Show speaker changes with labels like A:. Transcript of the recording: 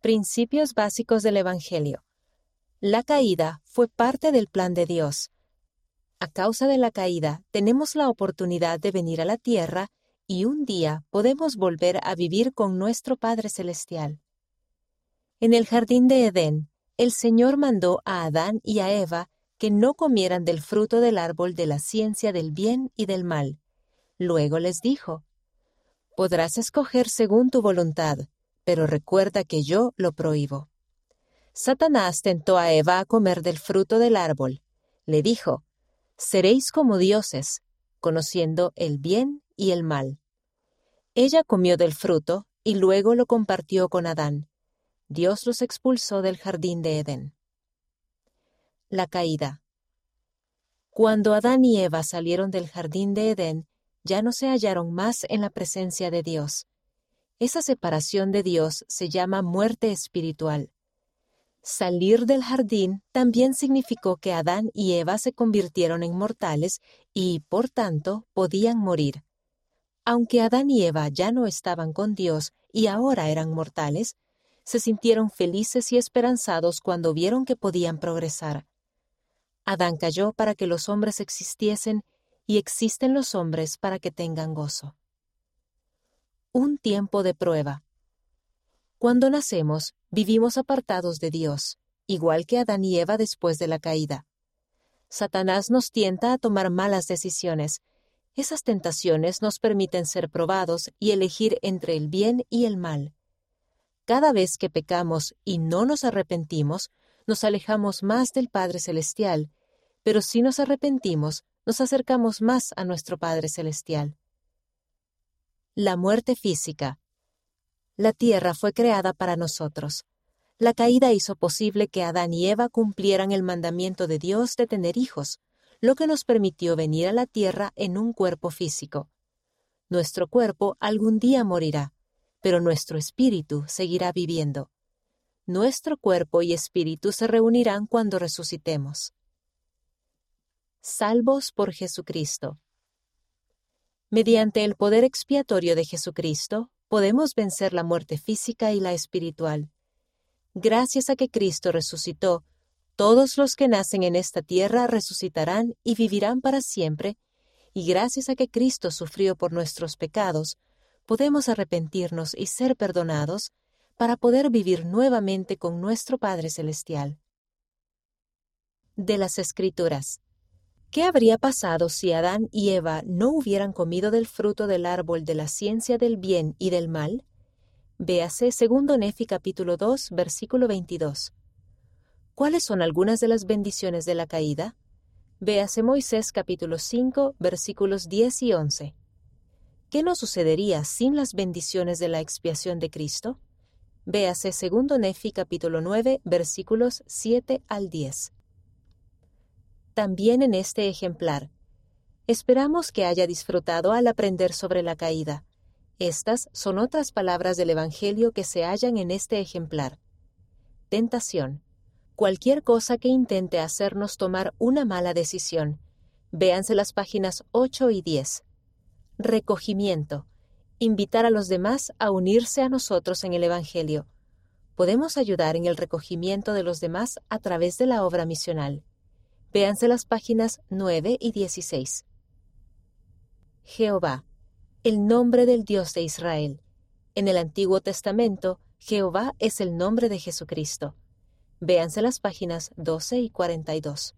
A: Principios básicos del Evangelio. La caída fue parte del plan de Dios. A causa de la caída, tenemos la oportunidad de venir a la tierra y un día podemos volver a vivir con nuestro Padre Celestial. En el jardín de Edén, el Señor mandó a Adán y a Eva que no comieran del fruto del árbol de la ciencia del bien y del mal. Luego les dijo, Podrás escoger según tu voluntad, pero recuerda que yo lo prohíbo. Satanás tentó a Eva a comer del fruto del árbol. Le dijo, Seréis como dioses, conociendo el bien y el mal. Ella comió del fruto y luego lo compartió con Adán. Dios los expulsó del jardín de Edén. La caída. Cuando Adán y Eva salieron del jardín de Edén, ya no se hallaron más en la presencia de Dios. Esa separación de Dios se llama muerte espiritual. Salir del jardín también significó que Adán y Eva se convirtieron en mortales y, por tanto, podían morir. Aunque Adán y Eva ya no estaban con Dios y ahora eran mortales, se sintieron felices y esperanzados cuando vieron que podían progresar. Adán cayó para que los hombres existiesen y existen los hombres para que tengan gozo un tiempo de prueba. Cuando nacemos, vivimos apartados de Dios, igual que Adán y Eva después de la caída. Satanás nos tienta a tomar malas decisiones. Esas tentaciones nos permiten ser probados y elegir entre el bien y el mal. Cada vez que pecamos y no nos arrepentimos, nos alejamos más del Padre Celestial, pero si nos arrepentimos, nos acercamos más a nuestro Padre Celestial la muerte física. La tierra fue creada para nosotros. La caída hizo posible que Adán y Eva cumplieran el mandamiento de Dios de tener hijos, lo que nos permitió venir a la tierra en un cuerpo físico. Nuestro cuerpo algún día morirá, pero nuestro espíritu seguirá viviendo. Nuestro cuerpo y espíritu se reunirán cuando resucitemos. Salvos por Jesucristo. Mediante el poder expiatorio de Jesucristo, podemos vencer la muerte física y la espiritual. Gracias a que Cristo resucitó, todos los que nacen en esta tierra resucitarán y vivirán para siempre, y gracias a que Cristo sufrió por nuestros pecados, podemos arrepentirnos y ser perdonados para poder vivir nuevamente con nuestro Padre Celestial. De las Escrituras. ¿Qué habría pasado si Adán y Eva no hubieran comido del fruto del árbol de la ciencia del bien y del mal? Véase segundo Nefi capítulo 2, versículo 22. ¿Cuáles son algunas de las bendiciones de la caída? Véase Moisés capítulo 5, versículos 10 y 11. ¿Qué nos sucedería sin las bendiciones de la expiación de Cristo? Véase segundo Nefi capítulo 9, versículos 7 al 10 también en este ejemplar. Esperamos que haya disfrutado al aprender sobre la caída. Estas son otras palabras del Evangelio que se hallan en este ejemplar. Tentación. Cualquier cosa que intente hacernos tomar una mala decisión. Véanse las páginas 8 y 10. Recogimiento. Invitar a los demás a unirse a nosotros en el Evangelio. Podemos ayudar en el recogimiento de los demás a través de la obra misional. Véanse las páginas 9 y 16. Jehová, el nombre del Dios de Israel. En el Antiguo Testamento, Jehová es el nombre de Jesucristo. Véanse las páginas 12 y 42.